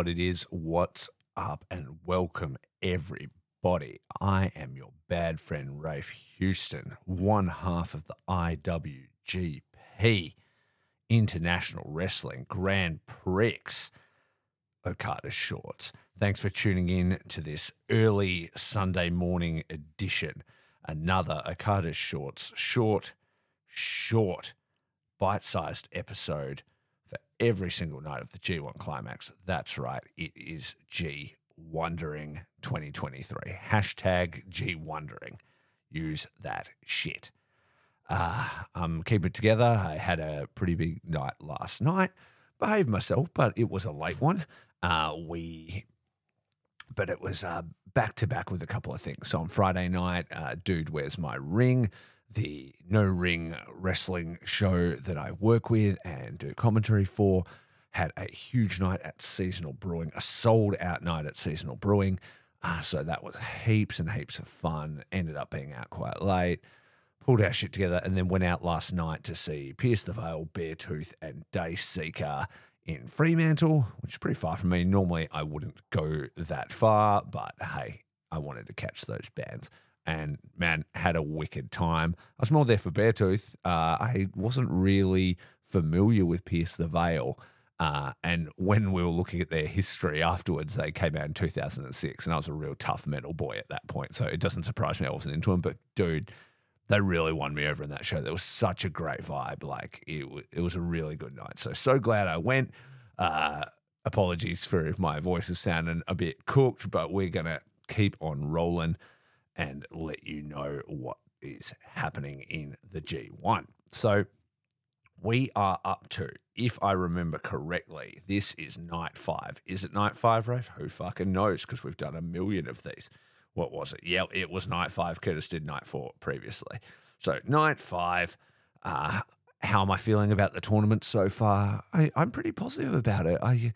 What it is, what's up, and welcome everybody. I am your bad friend Rafe Houston, one half of the IWGP International Wrestling Grand Prix Okada Shorts. Thanks for tuning in to this early Sunday morning edition. Another Okada Shorts short, short, bite sized episode every single night of the G1 Climax. That's right, it is G Wondering 2023. Hashtag G1ndering. Use that shit. Uh, I'm keeping it together. I had a pretty big night last night. Behaved myself, but it was a late one. Uh, we, but it was uh, back to back with a couple of things. So on Friday night, uh, dude, where's my ring? The no ring wrestling show that I work with and do commentary for. Had a huge night at Seasonal Brewing, a sold out night at Seasonal Brewing. Uh, so that was heaps and heaps of fun. Ended up being out quite late. Pulled our shit together and then went out last night to see Pierce the Veil, Beartooth, and Dayseeker in Fremantle, which is pretty far from me. Normally I wouldn't go that far, but hey, I wanted to catch those bands and man, had a wicked time. I was more there for Beartooth. Uh, I wasn't really familiar with Pierce the Veil. Uh, and when we were looking at their history afterwards, they came out in 2006, and I was a real tough metal boy at that point. So it doesn't surprise me I wasn't into them. But dude, they really won me over in that show. There was such a great vibe. Like it, it was a really good night. So so glad I went. Uh, apologies for if my voice is sounding a bit cooked, but we're gonna keep on rolling and let you know what is happening in the G1. So we are up to, if I remember correctly, this is night five. Is it night five, Rafe? Who fucking knows? Because we've done a million of these. What was it? Yeah, it was night five. Curtis did night four previously. So night five. Uh, how am I feeling about the tournament so far? I, I'm pretty positive about it. I,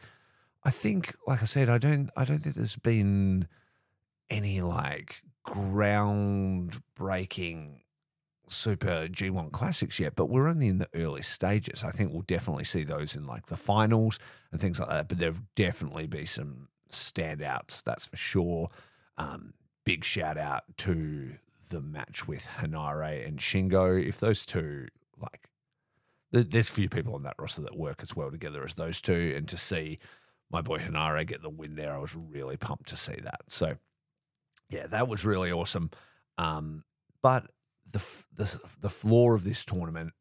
I think, like I said, I don't, I don't think there's been any like groundbreaking super G1 classics yet, but we're only in the early stages. I think we'll definitely see those in like the finals and things like that. But there'll definitely be some standouts, that's for sure. Um, big shout out to the match with Henare and Shingo. If those two, like, there's few people on that roster that work as well together as those two, and to see my boy Henare get the win there, I was really pumped to see that. So, yeah, that was really awesome. Um, but the, f- the the floor of this tournament,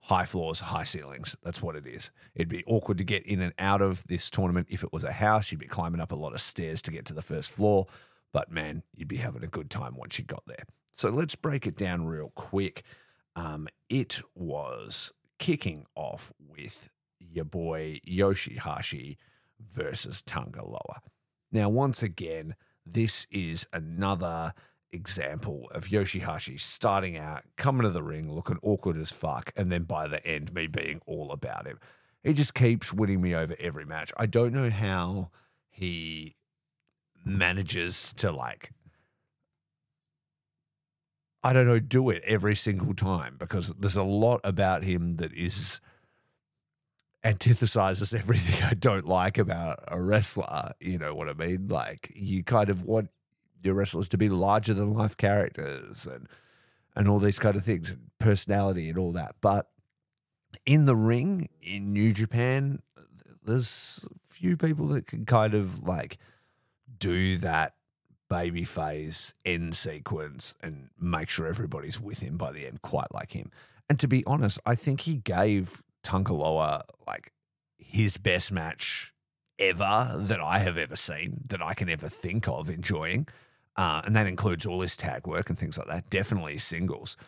high floors, high ceilings. That's what it is. It'd be awkward to get in and out of this tournament if it was a house. You'd be climbing up a lot of stairs to get to the first floor. But man, you'd be having a good time once you got there. So let's break it down real quick. Um, it was kicking off with your boy Yoshihashi versus Tanga Loa. Now, once again, this is another example of Yoshihashi starting out, coming to the ring, looking awkward as fuck, and then by the end, me being all about him. He just keeps winning me over every match. I don't know how he manages to like I don't know, do it every single time because there's a lot about him that is antithesizes everything I don't like about a wrestler. You know what I mean? Like you kind of want your wrestlers to be larger than life characters and and all these kind of things and personality and all that. But in the ring in New Japan, there's few people that can kind of like do that babyface end sequence and make sure everybody's with him by the end, quite like him. And to be honest, I think he gave Tanga Loa like his best match ever that I have ever seen, that I can ever think of enjoying. Uh, and that includes all his tag work and things like that. Definitely singles.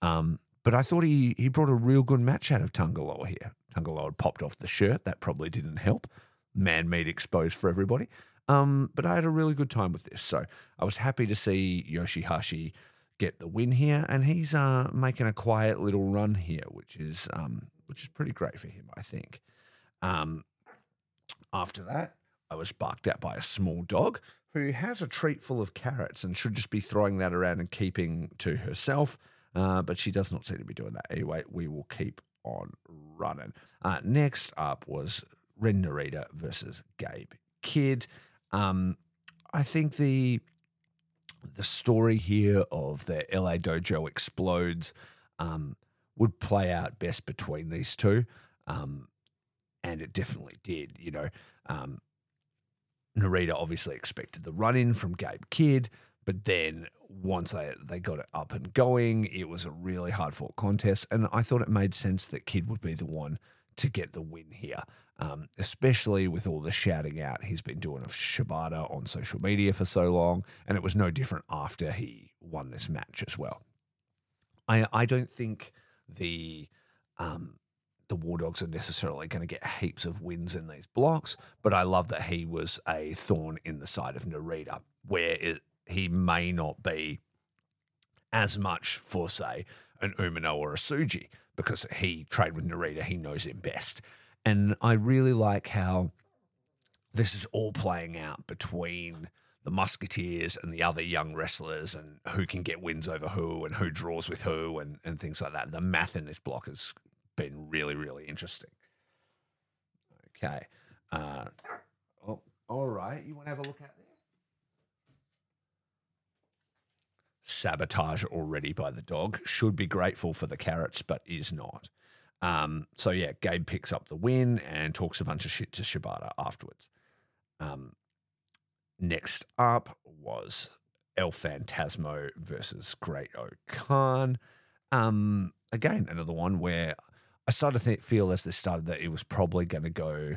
Um, but I thought he he brought a real good match out of Tanga Loa here. Tanga Loa had popped off the shirt. That probably didn't help. Man meat exposed for everybody. Um, but I had a really good time with this. So I was happy to see Yoshihashi get the win here, and he's uh, making a quiet little run here, which is um, which is pretty great for him, I think. Um, after that, I was barked at by a small dog who has a treat full of carrots and should just be throwing that around and keeping to herself. Uh, but she does not seem to be doing that. Anyway, we will keep on running. Uh, next up was Ren versus Gabe Kidd. Um, I think the the story here of the LA dojo explodes um, would play out best between these two, um, and it definitely did. You know, um, Narita obviously expected the run in from Gabe Kidd, but then once they they got it up and going, it was a really hard fought contest, and I thought it made sense that Kidd would be the one to get the win here um, especially with all the shouting out he's been doing of Shibata on social media for so long. And it was no different after he won this match as well. I, I don't think the um, the War Dogs are necessarily going to get heaps of wins in these blocks, but I love that he was a thorn in the side of Narita, where it, he may not be as much for, say, an Umino or a Tsuji, because he trained with Narita, he knows him best. And I really like how this is all playing out between the Musketeers and the other young wrestlers and who can get wins over who and who draws with who and, and things like that. The math in this block has been really, really interesting. Okay. Uh, oh, all right. You want to have a look at there? Sabotage already by the dog. Should be grateful for the carrots, but is not. Um, so yeah, Gabe picks up the win and talks a bunch of shit to Shibata afterwards. Um, next up was El Phantasmo versus Great O-Khan. Um, again, another one where I started to feel as this started that it was probably going to go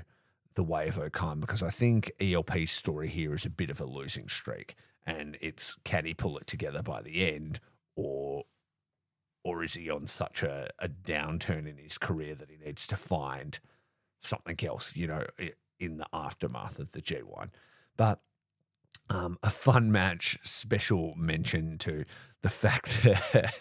the way of O-Khan because I think ELP's story here is a bit of a losing streak and it's can he pull it together by the end or or is he on such a, a downturn in his career that he needs to find something else, you know, in the aftermath of the G1? But um, a fun match, special mention to the fact that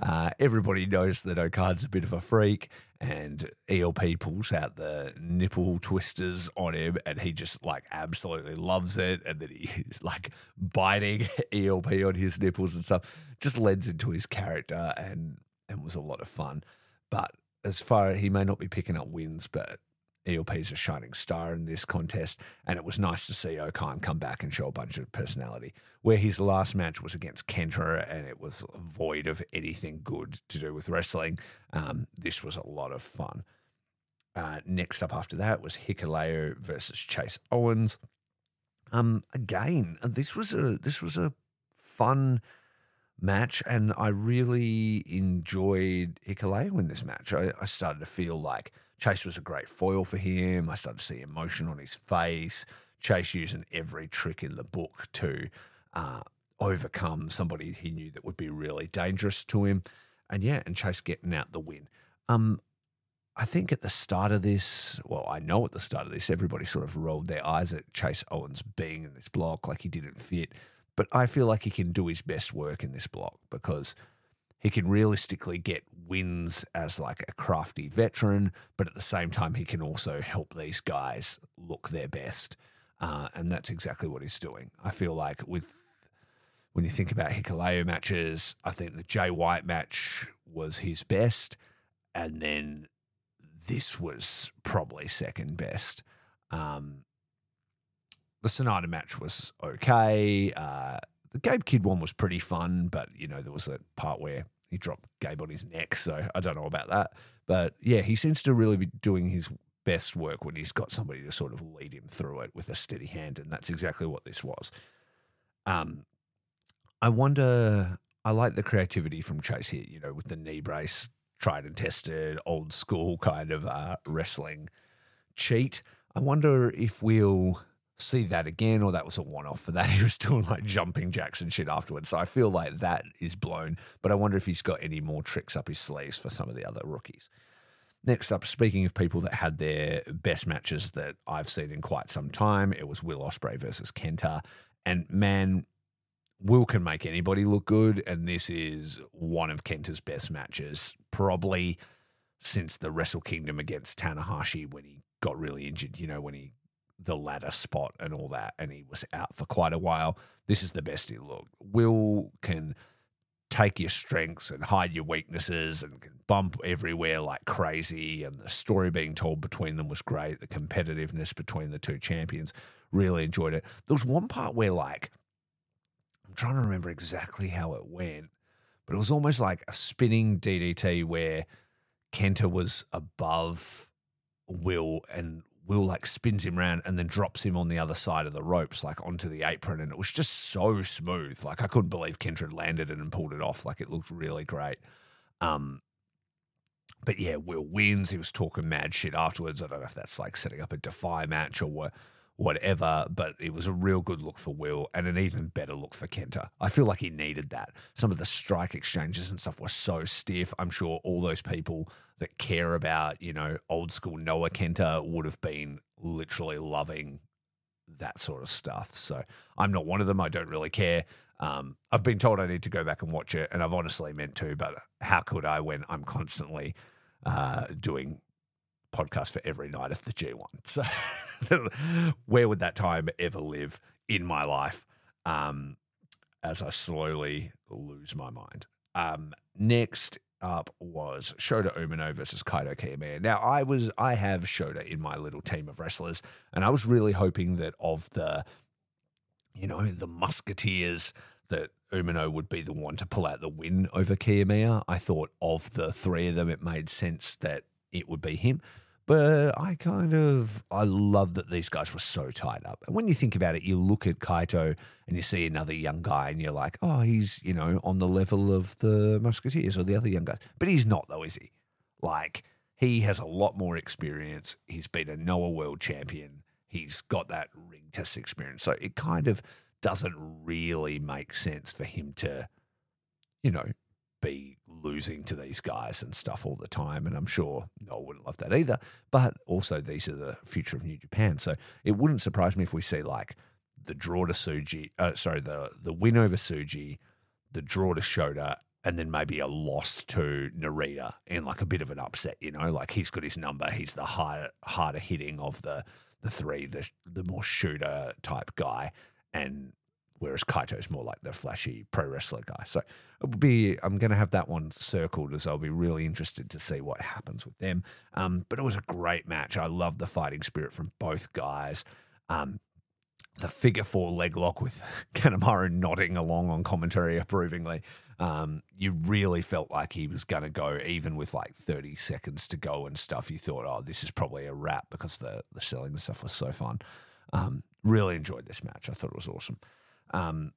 uh, everybody knows that O-Khan's a bit of a freak, and ELP pulls out the nipple twisters on him, and he just like absolutely loves it, and then he's like biting ELP on his nipples and stuff. Just lends into his character, and and was a lot of fun. But as far he may not be picking up wins, but ELP is a shining star in this contest, and it was nice to see O-Khan come back and show a bunch of personality. Where his last match was against Kenta, and it was void of anything good to do with wrestling. Um, this was a lot of fun. Uh, next up after that was Hikuleo versus Chase Owens. Um, again, this was a this was a fun match, and I really enjoyed Hikuleo in this match. I, I started to feel like Chase was a great foil for him. I started to see emotion on his face. Chase using every trick in the book to uh, overcome somebody he knew that would be really dangerous to him. And yeah, and Chase getting out the win. Um, I think at the start of this, well, I know at the start of this, everybody sort of rolled their eyes at Chase Owens being in this block like he didn't fit. But I feel like he can do his best work in this block because he can realistically get wins as like a crafty veteran, but at the same time, he can also help these guys look their best. Uh, and that's exactly what he's doing. I feel like with when you think about Hikuleo matches, I think the Jay White match was his best, and then this was probably second best. Um, the Sanada match was okay. Uh, the Gabe Kidd one was pretty fun, but you know there was a part where he dropped Gabe on his neck, so I don't know about that. But yeah, he seems to really be doing his best work when he's got somebody to sort of lead him through it with a steady hand, and that's exactly what this was. Um, I wonder. I like the creativity from Chase here. You know, with the knee brace, tried and tested, old school kind of uh, wrestling cheat. I wonder if we'll see that again, or that was a one off for that. He was doing like jumping jacks and shit afterwards. So I feel like that is blown. But I wonder if he's got any more tricks up his sleeves for some of the other rookies. Next up, speaking of people that had their best matches that I've seen in quite some time, it was Will Ospreay versus Kenta. And man, Will can make anybody look good, and this is one of Kenta's best matches, probably since the Wrestle Kingdom against Tanahashi when he got really injured. You know, when he the ladder spot and all that, and he was out for quite a while. This is the best he looked. Will can take your strengths and hide your weaknesses and can bump everywhere like crazy. And the story being told between them was great. The competitiveness between the two champions, really enjoyed it. There was one part where, like, I'm trying to remember exactly how it went, but it was almost like a spinning DDT where Kenta was above Will and Will like spins him around and then drops him on the other side of the ropes, like onto the apron. And it was just so smooth. Like I couldn't believe Kenta had landed it and pulled it off. Like it looked really great. Um, but yeah, Will wins. He was talking mad shit afterwards. I don't know if that's like setting up a Defy match or what whatever, but it was a real good look for Will and an even better look for Kenta. I feel like he needed that. Some of the strike exchanges and stuff were so stiff. I'm sure all those people that care about, you know, old school Noah Kenta would have been literally loving that sort of stuff. So I'm not one of them. I don't really care. Um, I've been told I need to go back and watch it, and I've honestly meant to, but how could I when I'm constantly uh, doing podcast for every night of the G1. So where would that time ever live in my life um, as I slowly lose my mind? Um, next up was Shota Umino versus Kaito Kiyomiya. Now I was I have Shota in my little team of wrestlers, and I was really hoping that of the, you know, the musketeers that Umino would be the one to pull out the win over Kiyomiya. I thought of the three of them, it made sense that it would be him. But I kind of I love that these guys were so tied up. And when you think about it, you look at Kaito and you see another young guy, and you're like, oh, he's you know on the level of the Musketeers or the other young guys. But he's not, though, is he? Like he has a lot more experience. He's been a Noah World Champion. He's got that ring test experience. So it kind of doesn't really make sense for him to, you know, be losing to these guys and stuff all the time. And I'm sure one wouldn't love that either. But also, these are the future of New Japan. So it wouldn't surprise me if we see like the draw to Tsuji, uh, sorry, the, the win over Tsuji, the draw to Shota, and then maybe a loss to Narita in like a bit of an upset, you know, like he's got his number. He's the harder, harder hitting of the, the three, the, the more shooter type guy. And whereas Kaito's more like the flashy pro wrestler guy. So it will be I'm going to have that one circled as I'll be really interested to see what happens with them. Um, but it was a great match. I loved the fighting spirit from both guys. Um, the figure four leg lock with Kanemaru nodding along on commentary approvingly. Um, you really felt like he was going to go, even with like 30 seconds to go and stuff. You thought, oh, this is probably a wrap because the, the selling and stuff was so fun. Um, really enjoyed this match. I thought it was awesome. Um,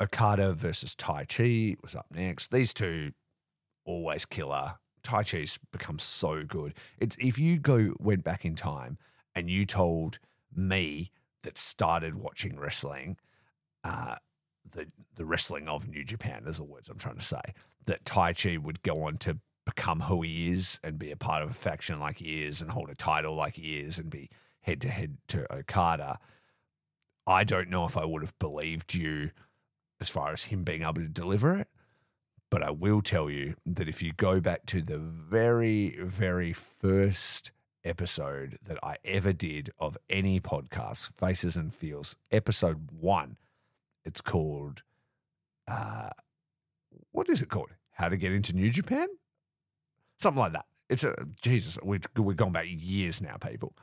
Okada versus Taichi was up next. These two always killer. Taichi's become so good. It's if you go went back in time and you told me that started watching wrestling, uh, the the wrestling of New Japan is the words I'm trying to say, that Taichi would go on to become who he is and be a part of a faction like he is and hold a title like he is and be head to head to Okada. I don't know if I would have believed you as far as him being able to deliver it. But I will tell you that if you go back to the very, very first episode that I ever did of any podcast, Faces and Feels, episode one, it's called, uh, what is it called? How to Get into New Japan? Something like that. It's a, Jesus, we we've gone back years now, people.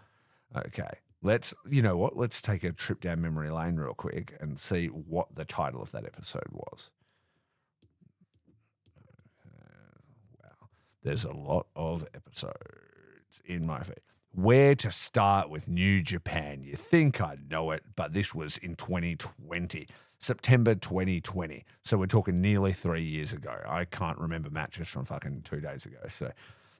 Okay. Let's, you know what? Let's take a trip down memory lane real quick and see what the title of that episode was. Uh, wow. There's a lot of episodes in my feed. Where to start with New Japan? You think I know it, but this was in 2020. September 2020. So we're talking nearly three years ago. I can't remember matches from fucking two days ago. So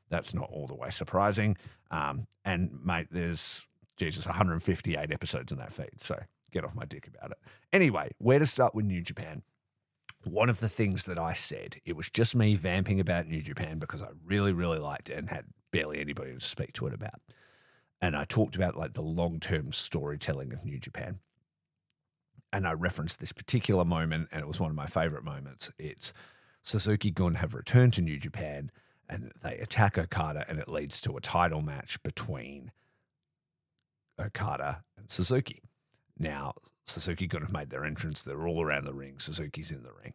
that's not all the way surprising. Um, and mate, there's Jesus 158 episodes in that feed. So get off my dick about it. Anyway, where to start with New Japan? One of the things that I said, it was just me vamping about New Japan because I really, really liked it and had barely anybody to speak to it about. And I talked about like the long term storytelling of New Japan. And I referenced this particular moment, and it was one of my favorite moments. It's Suzuki Gun have returned to New Japan and they attack Okada, and it leads to a title match between Okada and Suzuki. Now, Suzuki Gun have made their entrance. They're all around the ring. Suzuki's in the ring.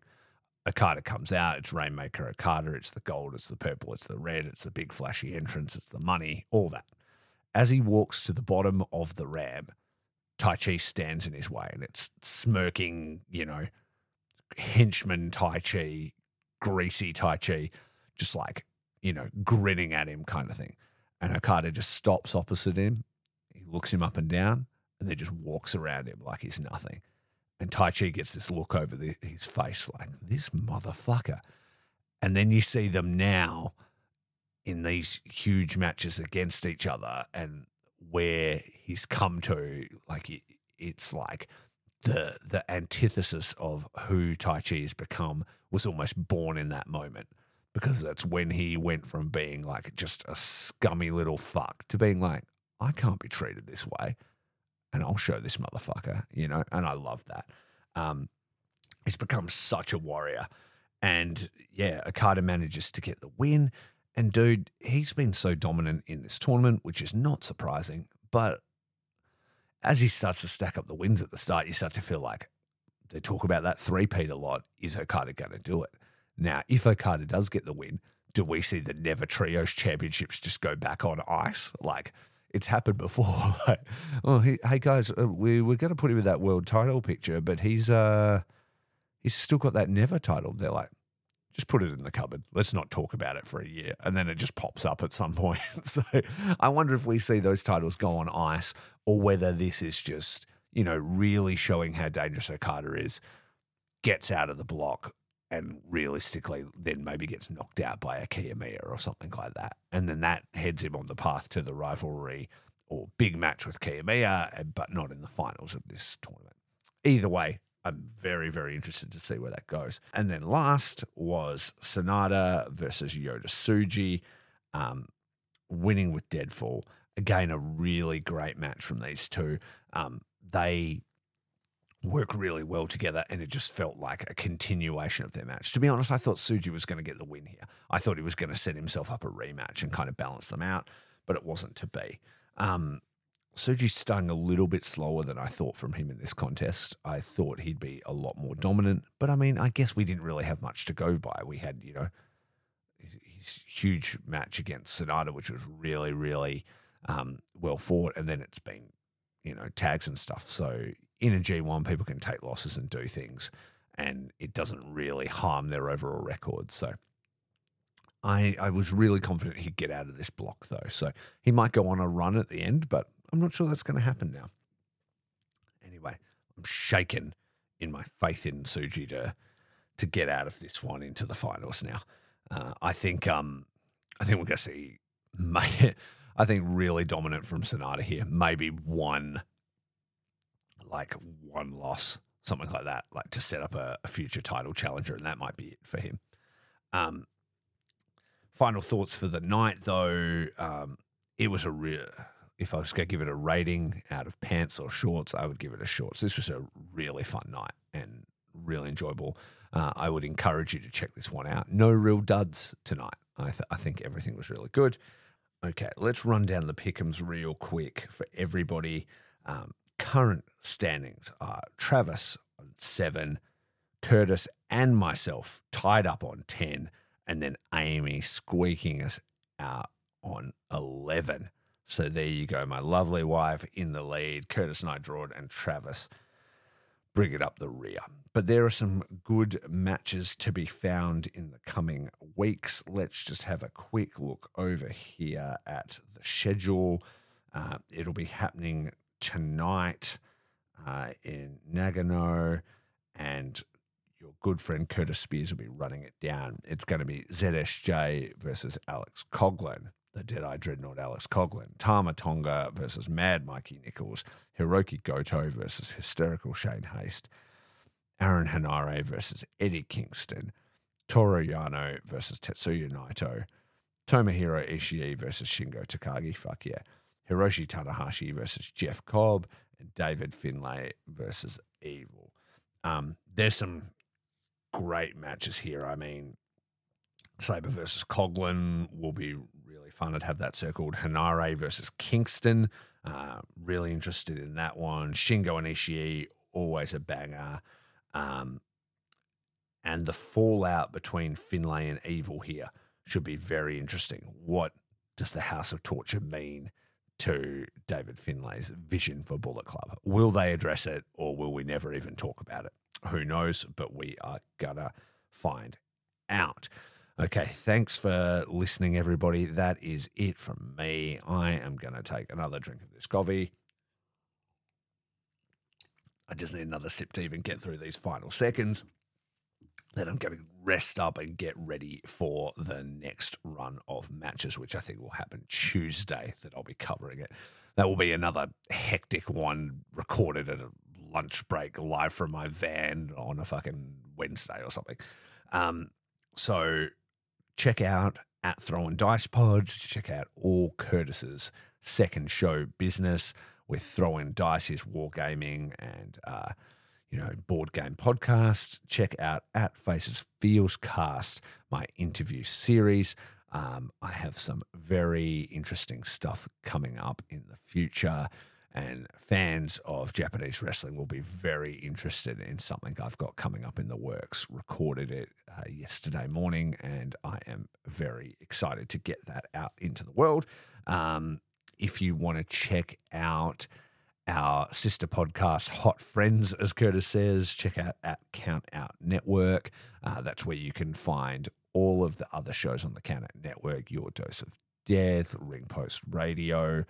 Okada comes out. It's Rainmaker Okada. It's the gold. It's the purple. It's the red. It's the big flashy entrance. It's the money. All that. As he walks to the bottom of the ramp, Taichi stands in his way and it's smirking, you know, henchman Taichi, greasy Taichi, just like, you know, grinning at him kind of thing. And Okada just stops opposite him. He looks him up and down and then just walks around him like he's nothing. And Taichi gets this look over the, his face like, this motherfucker. And then you see them now in these huge matches against each other and where he's come to, like, it, it's like the the antithesis of who Taichi has become was almost born in that moment because that's when he went from being like just a scummy little fuck to being like, I can't be treated this way and I'll show this motherfucker, you know, and I love that. Um, he's become such a warrior. And yeah, Okada manages to get the win. And dude, he's been so dominant in this tournament, which is not surprising. But as he starts to stack up the wins at the start, you start to feel like they talk about that three-peat a lot. Is Okada going to do it? Now, if Okada does get the win, do we see the Never Trios Championships just go back on ice? Like, it's happened before. like, oh, he, hey guys, uh, we we're going to put him in that world title picture, but he's uh he's still got that never title. They're like, just put it in the cupboard. Let's not talk about it for a year, and then it just pops up at some point. so I wonder if we see those titles go on ice, or whether this is just you know really showing how dangerous Okada is. Gets out of the block, and realistically then maybe gets knocked out by a Kiyomiya or something like that. And then that heads him on the path to the rivalry or big match with Kiyomiya, but not in the finals of this tournament. Either way, I'm very, very interested to see where that goes. And then last was Sanada versus Yota Tsuji, um, winning with Deadfall. Again, a really great match from these two. Um, they work really well together and it just felt like a continuation of their match. To be honest, I thought Tsuji was going to get the win here. I thought he was going to set himself up a rematch and kind of balance them out, but it wasn't to be. Um, Tsuji stung a little bit slower than I thought from him in this contest. I thought he'd be a lot more dominant, but I mean, I guess we didn't really have much to go by. We had, you know, his huge match against Sanada, which was really, really um, well fought, and then it's been, you know, tags and stuff. So in a G1, people can take losses and do things, and it doesn't really harm their overall record. So I, I was really confident he'd get out of this block, though. So he might go on a run at the end, but I'm not sure that's going to happen now. Anyway, I'm shaken in my faith in Tsuji to to get out of this one into the finals now. Uh, I think um, I think we're going to see. I think really dominant from Sanada here. Maybe one like one loss, something like that, like to set up a, a future title challenger, and that might be it for him. Um, final thoughts for the night, though. Um, it was a real. If I was going to give it a rating out of pants or shorts, I would give it a shorts. This was a really fun night and really enjoyable. Uh, I would encourage you to check this one out. No real duds tonight. I, th- I think everything was really good. Okay, let's run down the pickums real quick for everybody. Um, current standings are Travis on seven, Curtis and myself tied up on 10, and then Amy squeaking us out on 11. So there you go, my lovely wife in the lead. Curtis and I draw it, and Travis bring it up the rear. But there are some good matches to be found in the coming weeks. Let's just have a quick look over here at the schedule. Uh, it'll be happening tonight uh, in Nagano. and your good friend Curtis Spears will be running it down. It's going to be ZSJ versus Alex Coughlin, the Deadeye Dreadnought Alex Coughlin, Tama Tonga versus Mad Mikey Nichols, Hiroki Goto versus Hysterical Shane Haste, Aaron Henare versus Eddie Kingston, Toru Yano versus Tetsuya Naito, Tomohiro Ishii versus Shingo Takagi, fuck yeah, Hiroshi Tanahashi versus Jeff Cobb, and David Finlay versus Evil. Um, there's some great matches here. I mean, Sabre versus Coughlin will be really fun. I'd have that circled. Henare versus Kingston. Uh, really interested in that one. Shingo and Ishii, always a banger. Um, and the fallout between Finlay and Evil here should be very interesting. What does the House of Torture mean to David Finlay's vision for Bullet Club? Will they address it or will we never even talk about it? Who knows? But we are gonna find out. Okay, thanks for listening, everybody. That is it from me. I am going to take another drink of this coffee. I just need another sip to even get through these final seconds. Then I'm going to rest up and get ready for the next run of matches, which I think will happen Tuesday, that I'll be covering it. That will be another hectic one recorded at a lunch break live from my van on a fucking Wednesday or something. Um, so check out at Throw and Dice Pod. Check out all Curtis's second show business with Throwing Dice, his wargaming and uh, you know board game podcast. Check out at Faces Feels Cast, my interview series. Um, I have some very interesting stuff coming up in the future and fans of Japanese wrestling will be very interested in something I've got coming up in the works. Recorded it uh, yesterday morning, and I am very excited to get that out into the world. Um, if you want to check out our sister podcast, Hot Friends, as Curtis says, check out at Count Out Network. Uh, that's where you can find all of the other shows on the Count Out Network, Your Dose of Death, Ring Post Radio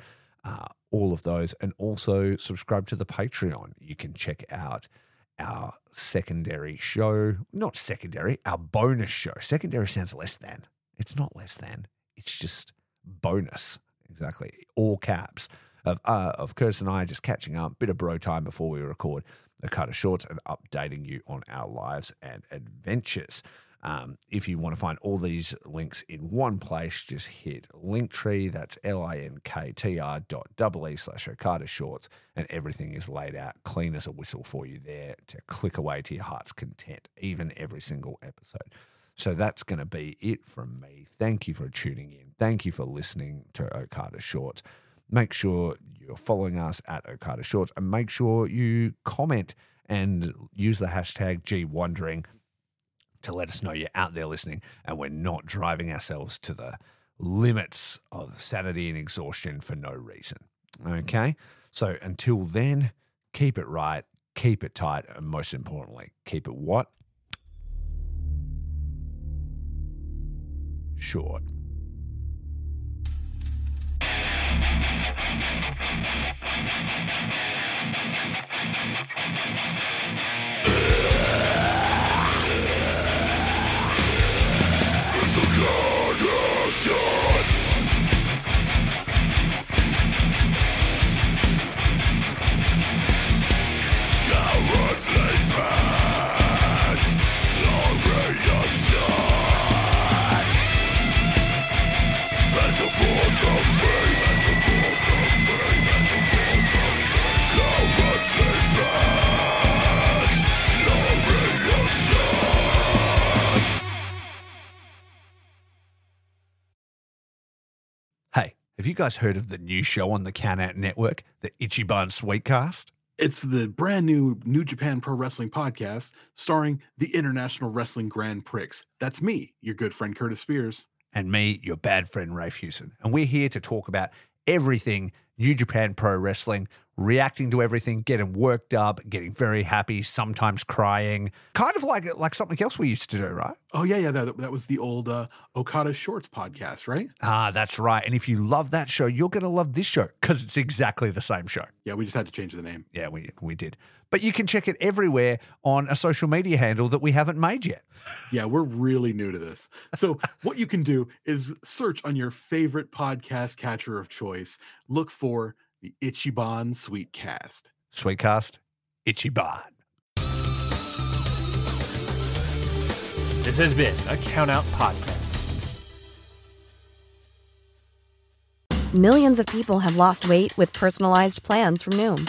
uh, all of those, and also subscribe to the Patreon. You can check out our secondary show, not secondary, our bonus show. Secondary sounds less than. It's not less than. It's just bonus. Exactly. All caps of uh, of Curtis and I just catching up, bit of bro time before we record the cut of shorts and updating you on our lives and adventures. Um, if you want to find all these links in one place, just hit Linktree. That's L-I-N-K-T-R dot double E slash Okada Shorts, and everything is laid out clean as a whistle for you there to click away to your heart's content, even every single episode. So that's going to be it from me. Thank you for tuning in. Thank you for listening to Okada Shorts. Make sure you're following us at Okada Shorts and make sure you comment and use the hashtag G1ndering to let us know you're out there listening and we're not driving ourselves to the limits of sanity and exhaustion for no reason. Okay? So until then, keep it right, keep it tight, and most importantly, keep it what? Short. Hey, have you guys heard of the new show on the Count Out Network, the Ichiban Sweetcast? It's the brand new New Japan Pro Wrestling podcast starring the International Wrestling Grand Prix. That's me, your good friend Curtis Spears. And me, your bad friend Rafe Houston. And we're here to talk about everything New Japan Pro Wrestling, reacting to everything, getting worked up, getting very happy, sometimes crying. Kind of like like something else we used to do, right? Oh yeah, yeah. That, that was the old uh, Okada Shorts podcast, right? Ah, that's right. And if you love that show, you're going to love this show because it's exactly the same show. Yeah, we just had to change the name. Yeah, we we did. But you can check it everywhere on a social media handle that we haven't made yet. Yeah, we're really new to this. So, what you can do is search on your favorite podcast catcher of choice. Look for the Ichiban Sweetcast. Sweetcast, Ichiban. This has been a Count Out Podcast. Millions of people have lost weight with personalized plans from Noom,